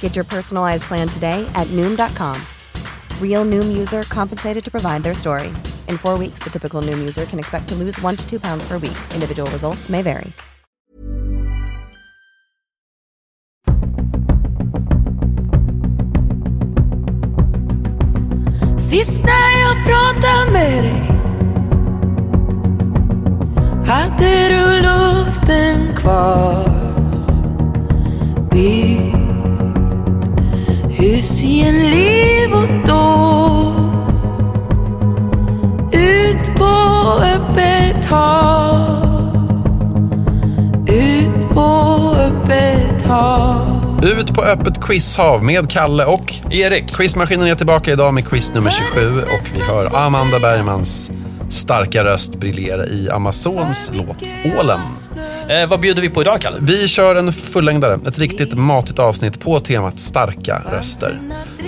Get your personalized plan today at Noom.com. Real Noom user compensated to provide their story. In four weeks, the typical Noom user can expect to lose one to two pounds per week. Individual results may vary. Sist när jag pratade med dig hade du luften kvar. Bygg hus i en livbåt då. Ut på öppet hav. Ut på öppet hav. Ut på öppet quizhav med Kalle och Erik. Quizmaskinen är tillbaka idag med quiz nummer 27 och vi hör Amanda Bergmans starka röst briljera i Amazons låt Ålen. Eh, vad bjuder vi på idag, Kalle? Vi kör en fullängdare, ett riktigt matigt avsnitt på temat starka röster.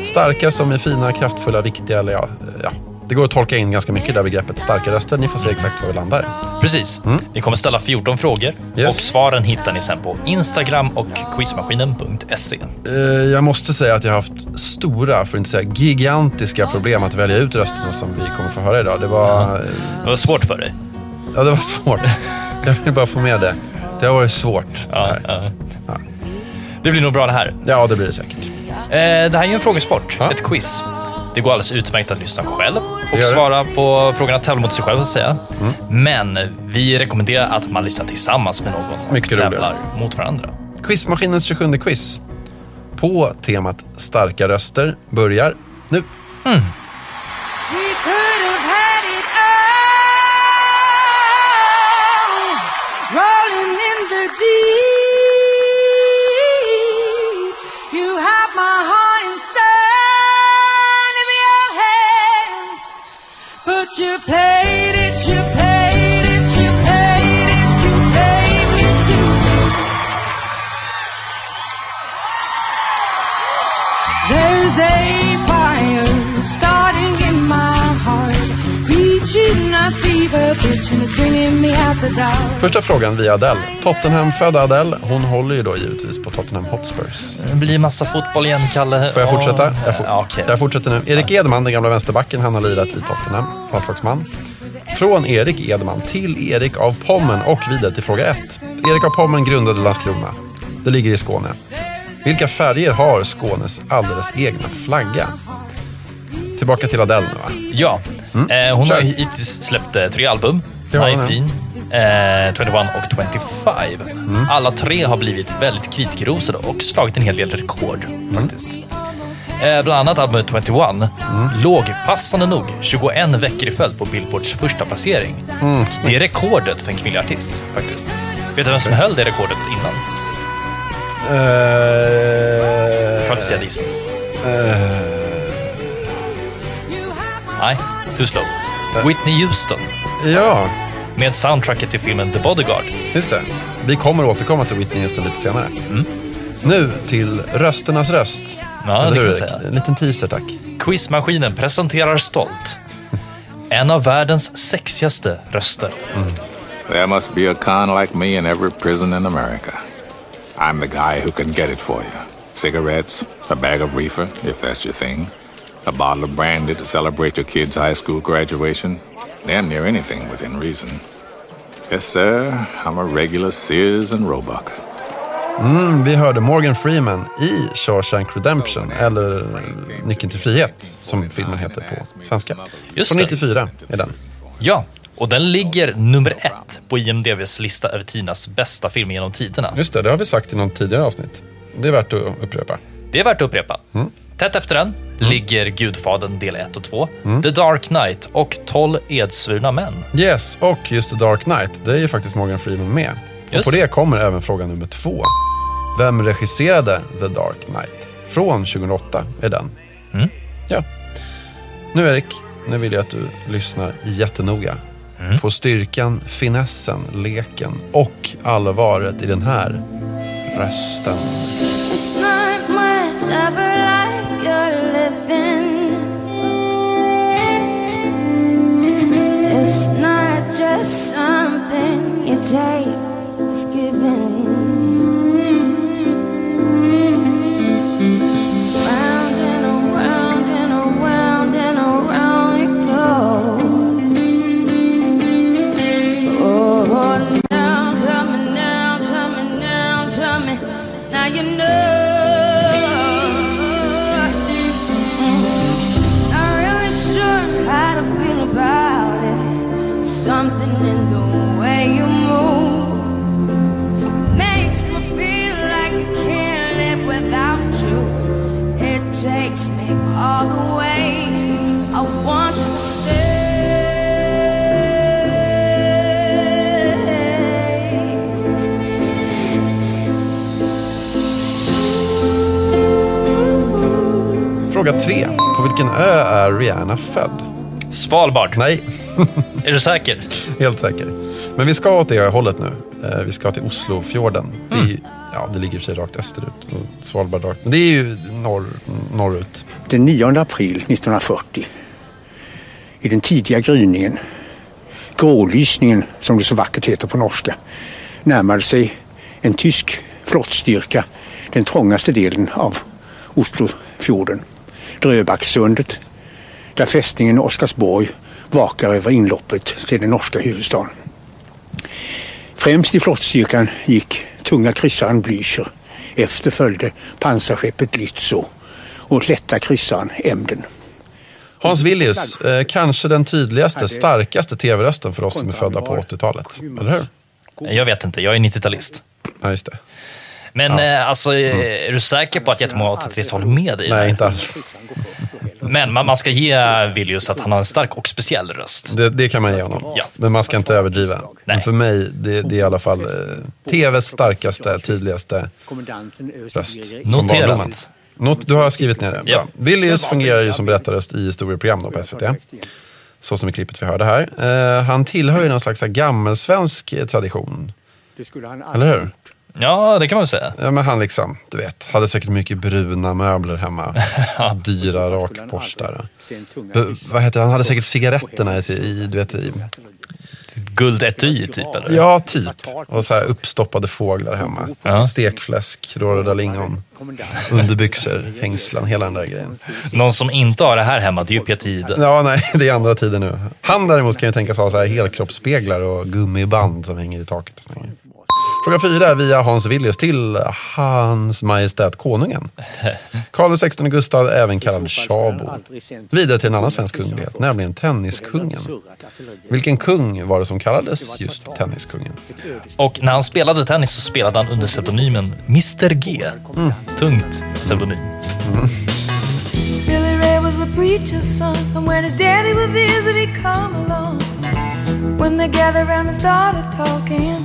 Starka som är fina, kraftfulla, viktiga eller ja, ja. Det går att tolka in ganska mycket i det begreppet starka röster. Ni får se exakt var vi landar. Precis. Vi kommer ställa 14 frågor Yes. och svaren hittar ni sen på Instagram och quizmaskinen.se. Eh, Jag måste säga att jag har haft stora, för att inte säga gigantiska problem att välja ut rösterna som vi kommer få höra idag. Det var, eh, Det var svårt för dig. ja, det var svårt. Jag vill bara få med det. Det har varit svårt. Ja, Nej. ja. Det blir nog bra det här. Ja, det blir det säkert. Eh, det här är ju en frågesport, ett quiz. Det går alldeles utmärkt att lyssna själv och det. Mm. svara på frågorna, tävla mot sig själv så att säga. Men vi rekommenderar att man lyssnar tillsammans med någon och Mycket tävlar roligare. mot varandra. Quizmaskinens 27 quiz på temat starka röster börjar nu. We but you paid it, you paid it, you paid it, you paid me too. There's a Första frågan via Adele. Tottenham-födda Adele, hon håller ju då givetvis på Tottenham Hotspurs. Det blir massa fotboll igen, Kalle. Får jag Ja, fortsätta? Jag, for- ja, okej. jag fortsätter nu. Erik Edman, den gamla vänsterbacken, han har lirat i Tottenham, landslagsman. Från Erik Edman till Erik av Pommern och vidare till fråga ett. Erik av Pommern grundade Landskrona. Det ligger i Skåne. Vilka färger har Skånes alldeles egna flagga? Tillbaka till Adele nu va? Ja, eh, hon Kör. har hittills släppt eh, tre album. Hon, ja. Fin, eh, 21 och 25. Mm. Alla tre har blivit väldigt kritikerrosade och slagit en hel del rekord Mm. faktiskt. Eh, bland annat albumet 21 Mm. låg passande nog 21 veckor i följd på Billboards första placering. Mm. Det är rekordet för en kvinnlig artist faktiskt. Vet du vem som höll det rekordet innan? Uh, Kvalificerad gissning. Nej, too slow. Whitney Houston ja, med soundtracket till filmen The Bodyguard. just det. Vi kommer återkomma till Whitney Houston lite senare. Nu till rösternas röst. Ja, Eller det kan man säga. En liten teaser tack. Quizmaskinen presenterar stolt en av världens sexigaste röster. There must be a con like me in every prison in America. I'm the guy who can get it for you. Cigarettes, a bag of reefer, if that's your thing, a bottle of brandy to celebrate your kid's high school graduation, damn near anything within reason. Yes, sir, I'm a regular Sears and Roebuck. Mm, vi hörde Morgan Freeman i Shawshank Redemption, eller Nyckeln till frihet, som filmen heter på svenska. Just Från det. 94 är den. Ja, Och den ligger nummer ett på IMDBs lista över tidernas bästa filmer genom tiderna. Just det, det har vi sagt i något tidigare avsnitt. Det är värt att upprepa. Det är värt att upprepa. Tätt efter den ligger Gudfadern del 1 och 2, The Dark Knight och 12 edsvurna män. Yes, och just The Dark Knight, det är ju faktiskt Morgan Freeman med. Och på det. det kommer även fråga nummer två. Vem regisserade The Dark Knight? Från 2008 är den. Mm. Ja. Nu Erik, nu vill jag att du lyssnar jättenoga Mm. på styrkan, finessen, leken och allvaret i den här rösten. Something you take, is given. Fråga tre. På vilken ö är Rihanna född? Svalbard. Nej, Är du säker? helt säker. Men vi ska åt det hållet nu. Eh, Vi ska till Oslofjorden. Det, är, Mm. ja, det ligger i sig rakt österut. och Svalbard rakt. Men det är ju norr, norrut. Den 9 april 1940, i den tidiga gryningen, grålysningen som det så vackert heter på norska, närmade sig en tysk flottstyrka den trångaste delen av Oslofjorden, Dröbackssundet, där fästningen Oscarsborg vakar över inloppet till den norska huvudstaden. Främst i flottstyrkan gick tunga kryssaren Blücher. Efter följde pansarskeppet Lützow och lätta kryssaren Emden. Hans Villius, eh, kanske den tydligaste, starkaste tv-rösten för oss som är födda på 80-talet. Eller hur? Jag vet inte, jag är 90-talist. Ja, just det. Men eh, alltså, eh, är du säker på att jättemånga 83 håller med dig? Nej, inte alls. Men man, man ska ge Villius att han har en stark och speciell röst. Det, det kan man ge honom. Ja. Men man ska inte överdriva. Men för mig, det, det är i alla fall eh, tvs starkaste, tydligaste röst. Noterat. Not, du har skrivit ner det. Bra. Ja. Villius fungerar ju som berättarröst i historieprogram då på SVT. Så som i klippet vi hörde här. Eh, han tillhör ju någon slags gammelsvensk eh, tradition. Eller hur? Ja, det kan man väl säga. Ja, men han liksom, du vet, hade säkert mycket bruna möbler hemma. Dyra rakborstar. Vad heter det? Han hade säkert cigaretterna i, i, du vet, i Guldetui typ eller? Ja, typ. Och så här uppstoppade fåglar hemma. Ja. Stekfläsk, råröda lingon, underbyxor, hängslen, hela den där grejen. Någon som inte har det här hemma, det är ju Jihde. Ja, nej, det är andra tider nu. Han däremot kan ju tänkas ha så här helkroppsspeglar och gummiband som hänger i taket. och. Fråga fyra via Hans Villius till Hans Majestät Konungen. Karl XVI Gustav, även kallad Tjabo. Vidare till en annan svensk kunglighet, nämligen Tenniskungen. Vilken kung var det som kallades just Tenniskungen? Och när han spelade tennis så spelade han under pseudonymen Mr G. Tungt pseudonym. Billy Ray was a preacher's son, and when his daddy would visit, he'd come along. When they gathered around and started talking,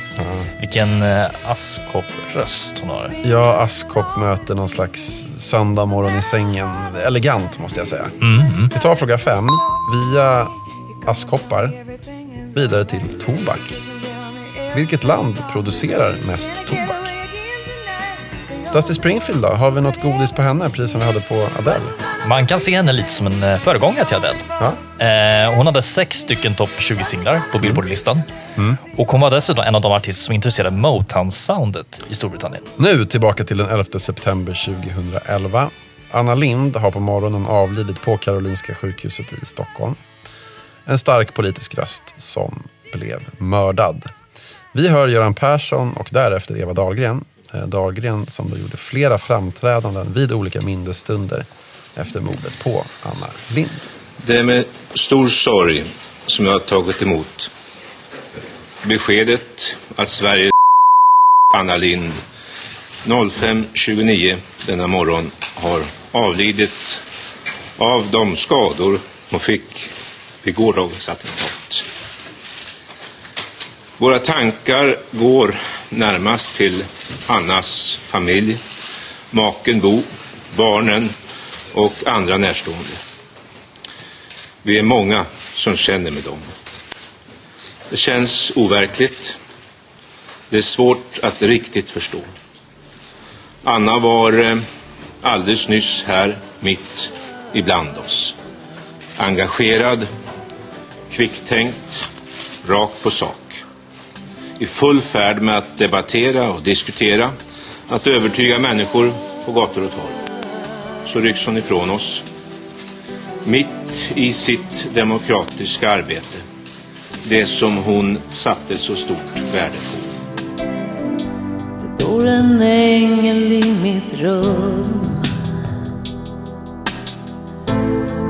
Vilken eh, askoppröst hon har. Ja, Askkopp möter någon slags söndag morgon i sängen. Elegant måste jag säga. Vi tar fråga fem. Via askkoppar vidare till tobak. Vilket land producerar mest tobak? Dusty Springfield då? Har vi något godis på henne, precis som vi hade på Adele? Man kan se henne lite som en eh, föregångare till Adele. Ja. Eh, hon hade sex stycken topp 20-singlar på Billboard-listan. Och hon var dessutom en av de artister som introducerade Motown-soundet i Storbritannien. Nu tillbaka till den 11 september 2011. Anna Lind har på morgonen avlidit på Karolinska sjukhuset i Stockholm. En stark politisk röst som blev mördad. Vi hör Göran Persson och därefter Eva Dahlgren. Eh, Dahlgren som då gjorde flera framträdanden vid olika minnesstunder efter mordet på Anna Lind. Det är med stor sorg som jag har tagit emot beskedet att Sveriges Anna Lind 05.29 denna morgon har avlidit av de skador hon fick vid gårdagens attentat. Våra tankar går närmast till Annas familj, maken Bo, barnen och andra närstående. Vi är många som känner med dem. Det känns overkligt. Det är svårt att riktigt förstå. Anna var eh, alldeles nyss här mitt ibland oss. Engagerad, kvicktänkt, rakt på sak. I full färd med att debattera och diskutera, att övertyga människor på gator och torg. Så rycks hon ifrån oss mitt i sitt demokratiska arbete. Det som hon satte så stort värde på. Det bor en ängel i mitt rum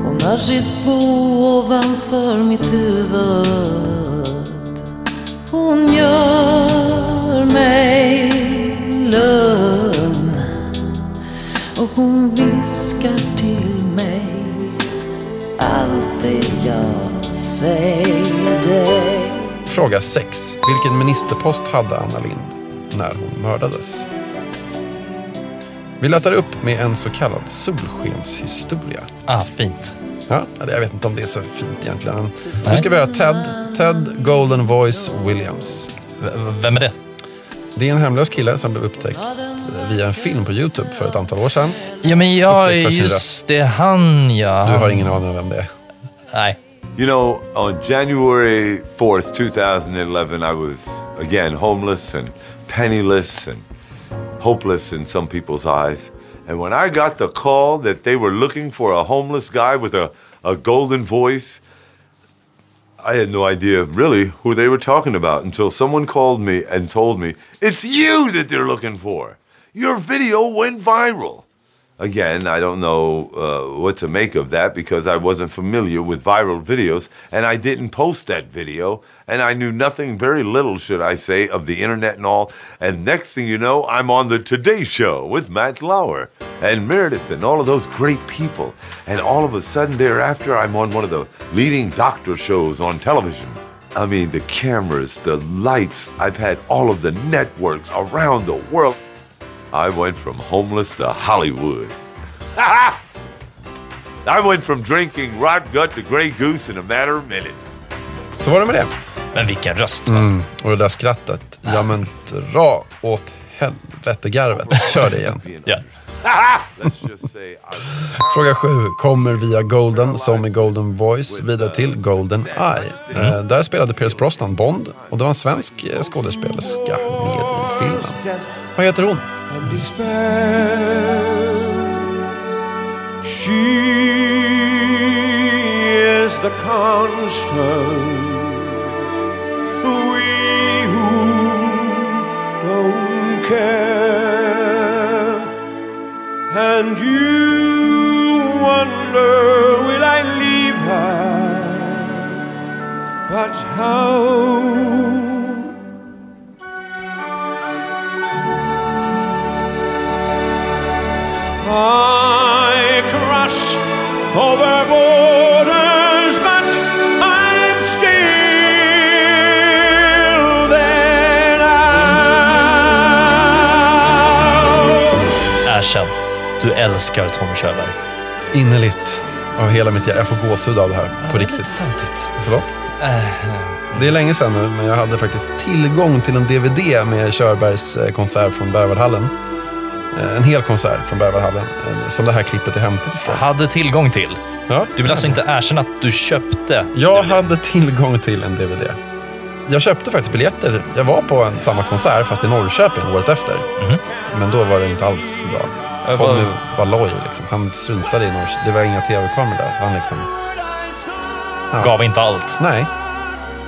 Hon har sitt bo ovanför mitt huvud hon gör mig lugn Och hon viskar till mig allt det jag säger dig Fråga 6. Vilken ministerpost hade Anna Lind när hon mördades? Vi letar upp med en så kallad solskenshistoria. Ah, fint. Ja, jag vet inte om det är så fint egentligen. Nu ska vi höra Ted, Ted Golden Voice Williams. V- vem är det? Det är en hemlös kille som blev upptäckt via en film på YouTube för ett antal år sedan. Ja, men ja, Upptäckt för just det. Han, ja. Du har ingen aning om vem det är. Nej. You know, on January 4th, 2011, I was again homeless and penniless and hopeless in some people's eyes. And when I got the call that they were looking for a homeless guy with a, a golden voice, I had no idea really who they were talking about until someone called me and told me, It's you that they're looking for. Your video went viral. Again, I don't know uh, what to make of that because I wasn't familiar with viral videos and I didn't post that video and I knew nothing, very little, should I say, of the internet and all. And next thing you know, I'm on the Today Show with Matt Lauer and Meredith and all of those great people. And all of a sudden, thereafter, I'm on one of the leading doctor shows on television. I mean, the cameras, the lights, I've had all of the networks around the world. I went from homeless to Hollywood. I went from drinking rot gut to Grey Goose in a matter of minutes. Så var det med det. Men vilken röst. Mm, och det där skrattet. Ja men dra åt helvete garvet. Kör det igen. Ja. Fråga 7 kommer via Golden, som i Golden Voice, vidare till Golden Eye. Eh, där spelade Pierce Brosnan Bond och det var en svensk eh, skådespelerska med i filmen. Vad heter hon? And despair. She is the constant. We who don't care. And you wonder, will I leave her? But how? Erkänn. Du älskar Tom Körberg. Innerligt. Av hela mitt hjärta. Jag får gåshud av det här. På riktigt. Töntigt. Förlåt? Det är länge sedan nu, men jag hade faktiskt tillgång till en DVD med Körbergs eh, konsert från Berwaldhallen. Eh, En hel konsert från Berwaldhallen, eh, som det här klippet är hämtat ifrån. Hade tillgång till. Ja. Du vill alltså inte erkänna att du köpte? Jag hade tillgång till en DVD. Jag köpte faktiskt biljetter. Jag var på en, samma konsert, fast i Norrköping året efter. Men då var det inte alls bra. Tommy var loj liksom. Han struntade i Norrköping. Det var inga tv-kameror där. Så han liksom... Ja. Gav inte allt. Nej.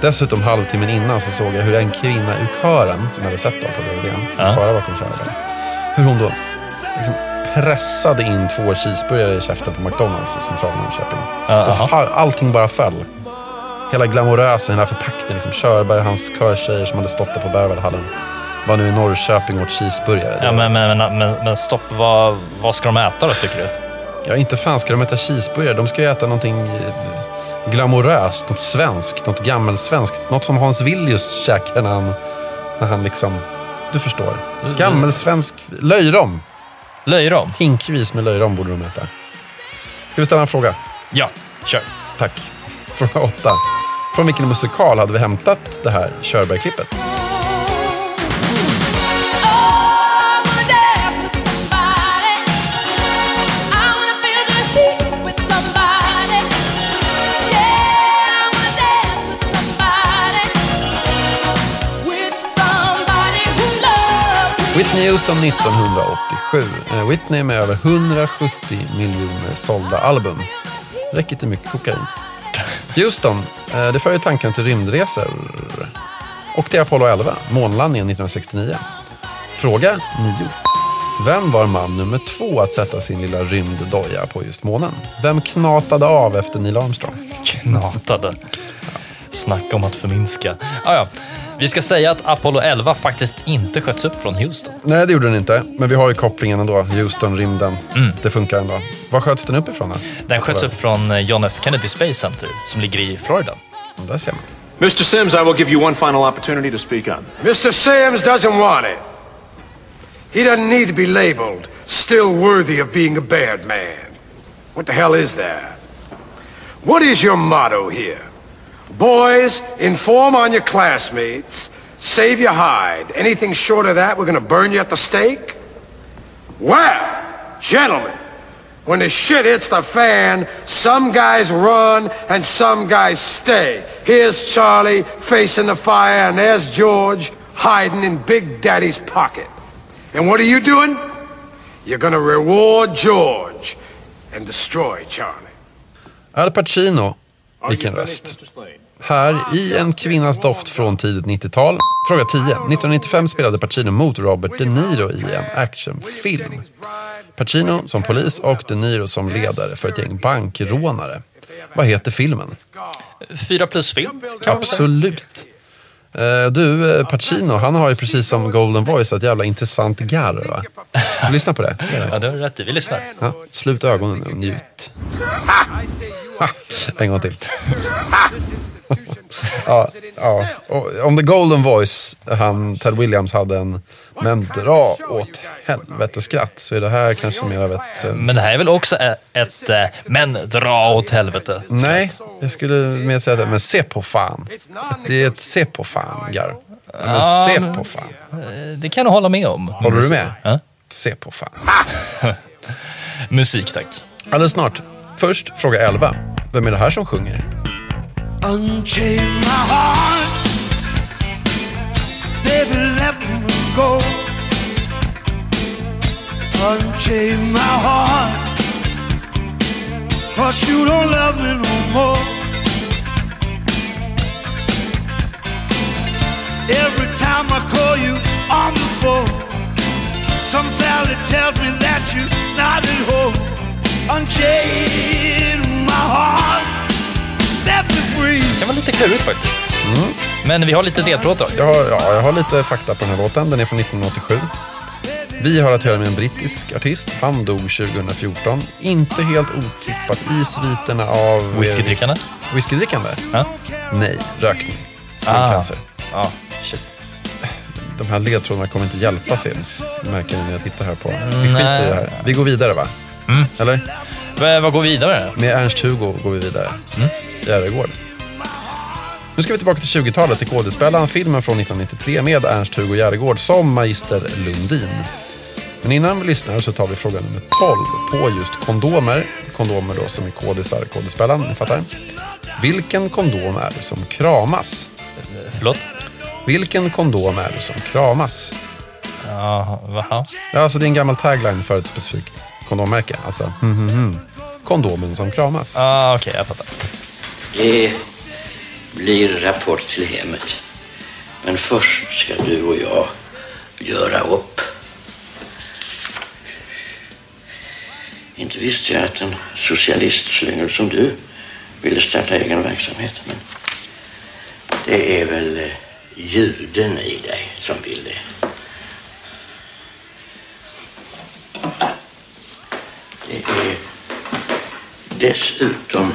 Dessutom halvtimmen innan så såg jag hur en kvinna ur kören, som jag hade sett då på DVDn, som Ja. bara var konserter, hur hon då liksom pressade in två cheeseburgare i käften på McDonalds i centrala Norrköping. Aha. fa- Allting bara föll. Hela glamorösa, den här förpackningen, liksom Körberg, hans körtjejer som hade stått där på Berwaldhallen, var nu i Norrköping och åt cheeseburgare. Ja, men, men, men, men, stopp, vad, vad ska de äta då tycker du? Ja, inte fan ska de äta cheeseburgare. De ska ju äta någonting eh, glamoröst, något svenskt, något gammelsvenskt. Något som Hans Villius käkar när han, när han liksom... Du förstår. Gammelsvensk löjrom. Löjrom? Hinkvis med löjrom borde de äta. Ska vi ställa en fråga? Ja, kör. Tack. Fråga åtta. Från vilken musikal hade vi hämtat det här Körberg-klippet? Eh, Whitney Houston 1987. Whitney med över 170 miljoner sålda album. Räcker till mycket kokain. Houston, eh, det för ju tanken till rymdresor. Och till Apollo 11, månlandningen 1969. Fråga 9. Vem var man nummer två att sätta sin lilla rymddoja på just månen? Vem knatade av efter Neil Armstrong? Knatade. Snacka om att förminska. Ah, ja. Vi ska säga att Apollo 11 faktiskt inte sköts upp från Houston. Nej, det gjorde den inte. Men vi har ju kopplingen ändå. Houston, rymden. Det funkar ändå. Var sköts den upp ifrån då? Den sköts upp från eh, John F Kennedy Space Center som ligger i Florida. Där ser man. Mr. Sims, I will give you one final opportunity to speak on. Mr. Sims doesn't want it. He doesn't need to be labeled still worthy of being a bad man. What the hell is that? What is your motto here? Boys, inform on your classmates, save your hide. Anything short of that, we're gonna burn you at the stake? Well, gentlemen, when the shit hits the fan, some guys run and some guys stay. Here's Charlie facing the fire, and there's George hiding in Big Daddy's pocket. And what are you doing? You're gonna reward George and destroy Charlie. Al Pacino. Vilken röst. Här, i En kvinnas doft från tidigt 90-tal. Fråga 10. 1995 spelade Pacino mot Robert De Niro i en actionfilm. Pacino som polis och De Niro som ledare för ett gäng bankrånare. Vad heter filmen? Fyra plus film. Absolut. Eh, Du, eh, Pacino, han har ju precis som Golden Voice ett jävla intressant garr. Va? Lyssna på det. Ja, det har du rätt. Vi lyssnar. Ja, slut ögonen och njut. En gång till. ja, ja. Och om The Golden Voice, han, Ted Williams, hade en men dra åt helvete skratt så är det här kanske mer av ett... eh, Men det här är väl också ett, ett eh, men dra åt helvete. Nej, jag skulle mer säga det. Men se på fan. Det är ett se på fan, Gar. Men Ja, se på fan. Eh, Det kan jag hålla med om. Håller du med? Ja. Se på fan. Musik, tack. Alldeles snart. Först fråga 11. Vem är det här som sjunger? Unchain my heart, baby, let me go. Unchain my heart, cause you don't love me no more. Every time I call you on the phone, some valley tells me that you're not at home. Unchain my heart. Det kan vara lite klurigt faktiskt. Mm. Men vi har lite ledtrådar. Jag har, ja, jag har lite fakta på den här låten. Den är från 1987. Vi har att göra med en brittisk artist. Han dog 2014. Inte helt otippat i sviterna av... Whiskydrickande? Whiskydrickande? Ja. Nej, rökning. Ah. Cancer. Ja, shit. De här ledtrådarna kommer inte hjälpa sig, märker ni när jag tittar här på. Vi skiter Nej. i det här. Vi går vidare va? Mm. Eller? V- vad går vidare? Med Ernst-Hugo går vi vidare. Mm. Järegård. Nu ska vi tillbaka till 20-talet, till Kodespelaren, filmen från 1993 med Ernst-Hugo Järegård som Magister Lundin. Men innan vi lyssnar så tar vi fråga nummer 12 på just kondomer. Kondomer då som är kodisar, kodespelaren, ni fattar. Vilken kondom är det som kramas? Förlåt? Vilken kondom är det som kramas? Ja, va? Ja, alltså det är en gammal tagline för ett specifikt kondommärke. Alltså, hmm, hmm, hmm. kondomen som kramas. Ah, Okej, jag fattar. Det blir rapport till hemmet. Men först ska du och jag göra upp. Inte visste jag att en socialistslyngel som du ville starta egen verksamhet. Men det är väl eh, juden i dig som vill det. Det är dessutom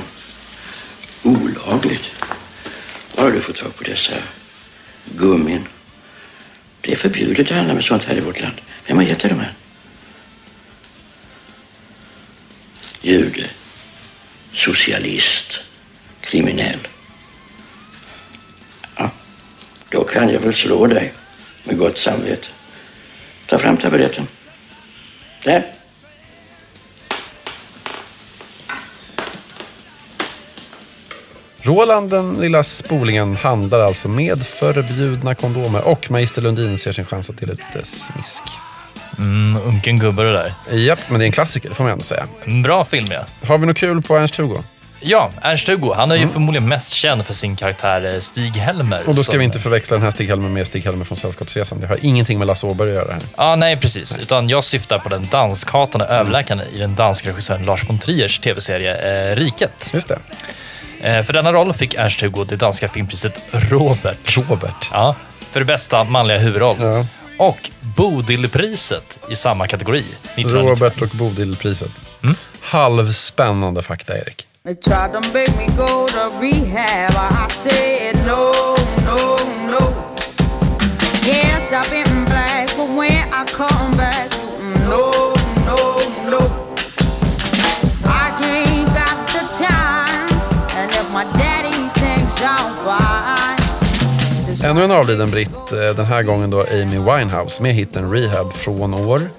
olagligt. Var har du fått tag på dessa gummin? Det är förbjudet att handla med sånt här i vårt land. Vem har gett dig de här? Jude. Socialist. Kriminell. Ja, då kan jag väl slå dig med gott samvete. Ta fram taburetten. Där. Roland, den lilla spolingen, handlar alltså med förbjudna kondomer och Magister Lundin ser sin chans att dela ut lite smisk. Mm, unken gubbe det där. Japp, men det är en klassiker, det får man ändå säga. En bra film, ja. Har vi något kul på Ernst-Hugo? Ja, Ernst-Hugo. Han är ju förmodligen mest känd för sin karaktär eh, Stig-Helmer. Och då ska som- vi inte förväxla den här Stig-Helmer med Stig-Helmer från Sällskapsresan. Det har ingenting med Lasse Åberg att göra här. Ja, nej precis. Utan jag syftar på den danskhatande överläkaren i den danska regissören Lars von Triers tv-serie eh, Riket. Just det. Eh, för denna roll fick Ernst-Hugo det danska filmpriset Robert. Robert? Ja, för bästa manliga huvudroll. Och Bodilpriset i samma kategori. 1990. Robert och Bodil-priset. Halvspännande fakta, Erik. They tried to make me go to rehab. I said no, no, no. Yes, I've been black, but when I come back, no, no, Ännu en avliden britt, eh, den här gången då Amy Winehouse med hitten Rehab från år...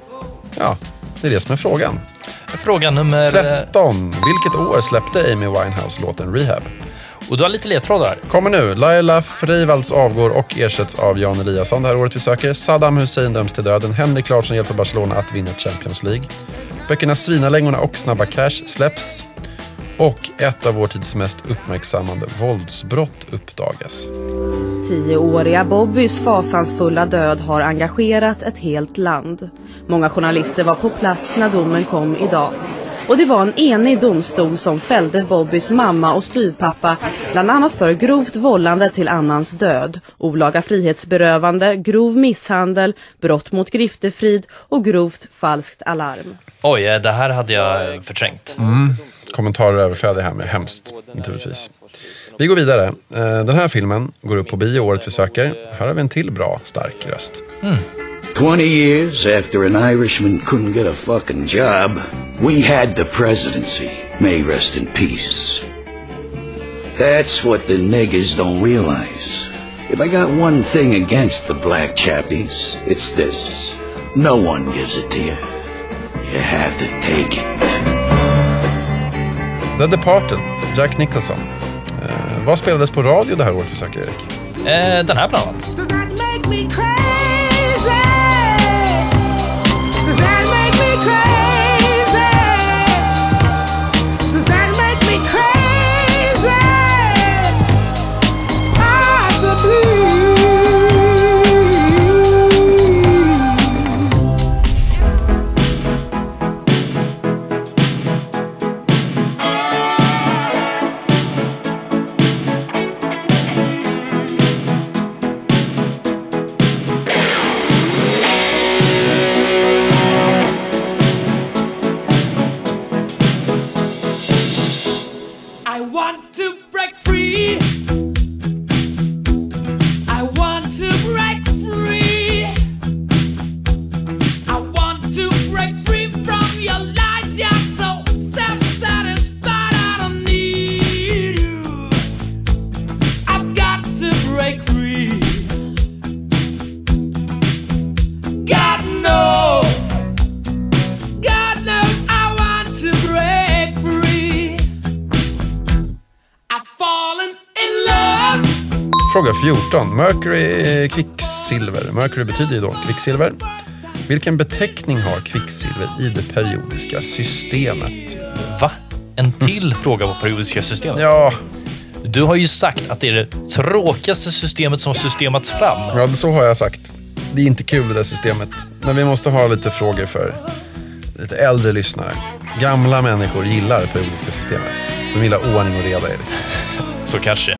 Ja, det är det som är frågan. Fråga nummer... 13. Vilket år släppte Amy Winehouse låten Rehab? Och du har lite ledtrådar. Kommer nu. Laila Freivalds avgår och ersätts av Jan Eliasson det här året vi söker. Saddam Hussein döms till döden. Henrik Larsson hjälper Barcelona att vinna Champions League. Böckerna Svinalängorna och Snabba Cash släpps. Och ett av vår tids mest uppmärksammande våldsbrott uppdagas. Tioåriga Bobbys fasansfulla död har engagerat ett helt land. Många journalister var på plats när domen kom idag. Och det var en enig domstol som fällde Bobbys mamma och styvpappa bland annat för grovt vållande till annans död, olaga frihetsberövande, grov misshandel, brott mot griftefrid och grovt falskt alarm. Oj, eh, det här hade jag förträngt. Mm. Kommentarer överflödiga här med hemskt, naturligtvis. Vi går vidare. Eh, den här filmen går upp på bio året vi söker. Här har vi en till bra, stark röst. 20 years after an Irishman couldn't get a fucking job, we had the presidency. May rest in peace. That's what the niggers don't realize. If I got one thing against the black chappies, it's this. No one gives it to you. You have to take it. The Departed, Jack Nicholson. Eh, vad spelades på radio det här året vi söker, Erik? Eh, den här bland annat. 14. Mercury är kvicksilver. Mercury betyder ju då kvicksilver. Vilken beteckning har kvicksilver i det periodiska systemet? Va? En till fråga på periodiska systemet? Ja. Du har ju sagt att det är det tråkigaste systemet som systemats fram. Ja, så har jag sagt. Det är inte kul det där systemet. Men vi måste ha lite frågor för lite äldre lyssnare. Gamla människor gillar periodiska systemet. De gillar ordning och reda. Så kanske.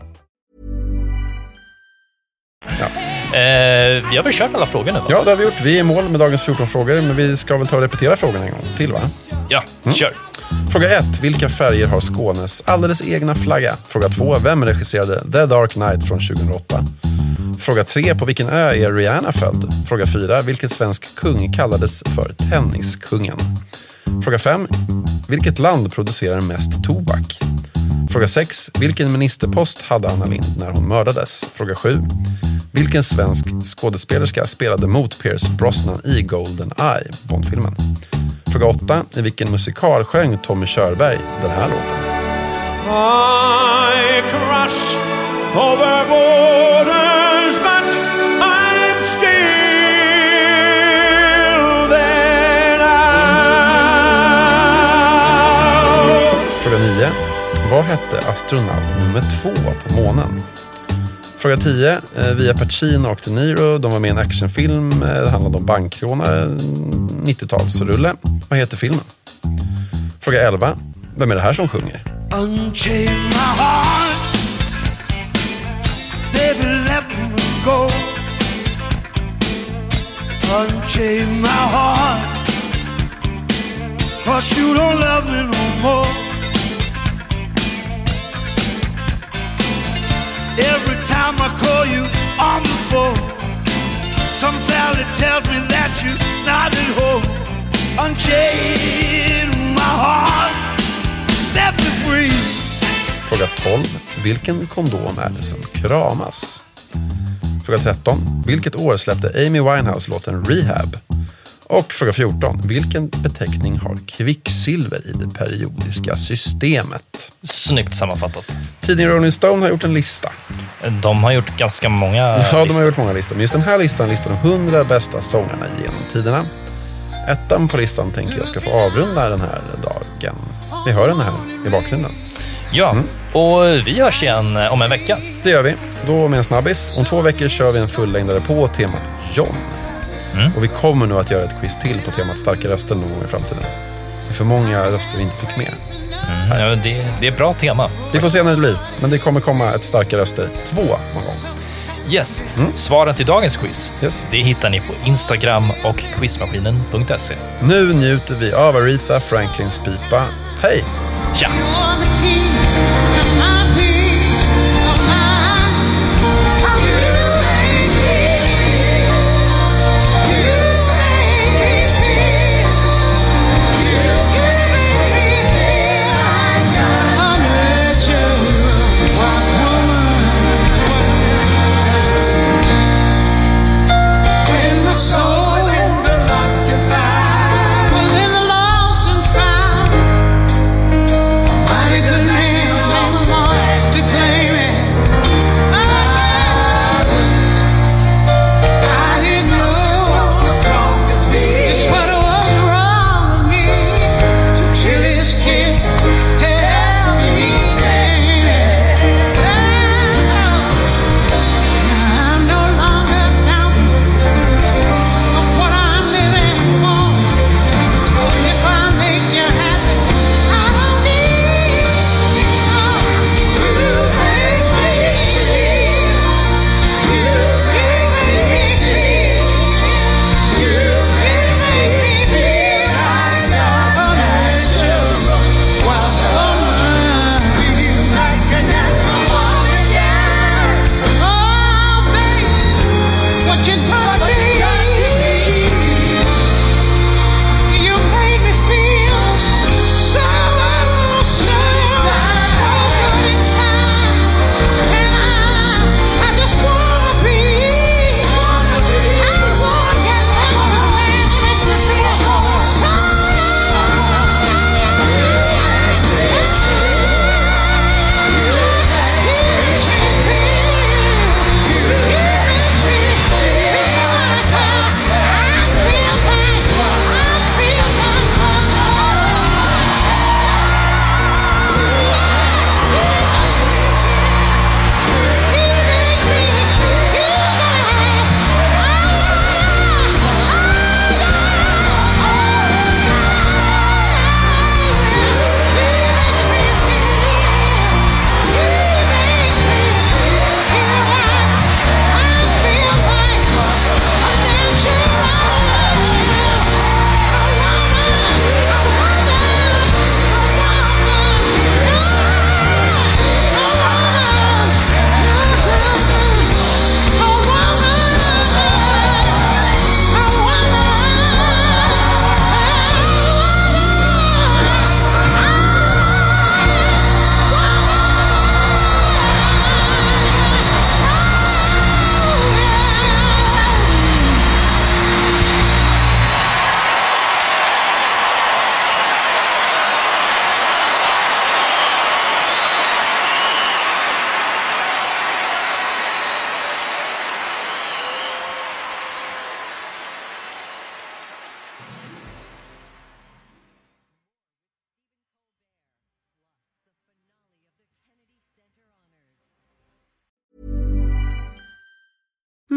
Eh, vi har väl kört alla frågor nu va? Ja, det har vi gjort. Vi är i mål med dagens 14 frågor, men vi ska väl ta och repetera frågorna en gång till, va? Ja, kör. Fråga 1. Vilka färger har Skånes alldeles egna flagga? Fråga 2. Vem regisserade The Dark Knight från 2008? Fråga 3. På vilken ö är Rihanna född? Fråga 4. Vilken svensk kung kallades för Tenniskungen? Fråga 5. Vilket land producerar mest tobak? Fråga 6. Vilken ministerpost hade Anna Lindh när hon mördades? Fråga 7. Vilken svensk skådespelerska spelade mot Pierce Brosnan i Golden Eye, Bondfilmen? Fråga 8. I vilken musikal sjöng Tommy Körberg den här låten? I crush over gold. Vad hette astronaut nummer två på månen? Fråga 10. Eh, Via Pacino och De Niro. De var med i en actionfilm. Eh, det handlade om bankrånare. Mm, 90-talsrulle. Vad heter filmen? Fråga 11. Vem är det här som sjunger? Unchain my heart, baby, let me go. Unchain my heart, cause you don't love me no more. Every time I call you on the phone, some valley tells me that you're not at home. Unchain my heart, set me free. Fråga 12. Vilken kondom är det som kramas? Fråga 13. Vilket år släppte Amy Winehouse låten Rehab? Och fråga 14. Vilken beteckning har kvicksilver i det periodiska systemet? Snyggt sammanfattat. Tidningen Rolling Stone har gjort en lista. De har gjort ganska många Ja, de har listor. gjort många listor. Men just den här listan listar de 100 bästa sångarna genom tiderna. Ettan på listan tänker jag ska få avrunda den här dagen. Vi hör den här i bakgrunden. Ja, och vi hörs igen eh, om en vecka. Det gör vi. Då med en snabbis. Om två veckor kör vi en fullängdare på temat John. Och vi kommer nu att göra ett quiz till på temat starka röster någon gång i framtiden. Det är för många röster vi inte fick med. Ja, det, det är ett bra tema. Vi får se när det blir. Men det kommer komma ett starka röster två någon gång. Yes, svaren till dagens quiz det hittar ni på Instagram och quizmaskinen.se. Nu njuter vi av Aretha Franklins pipa. Hej! Tja!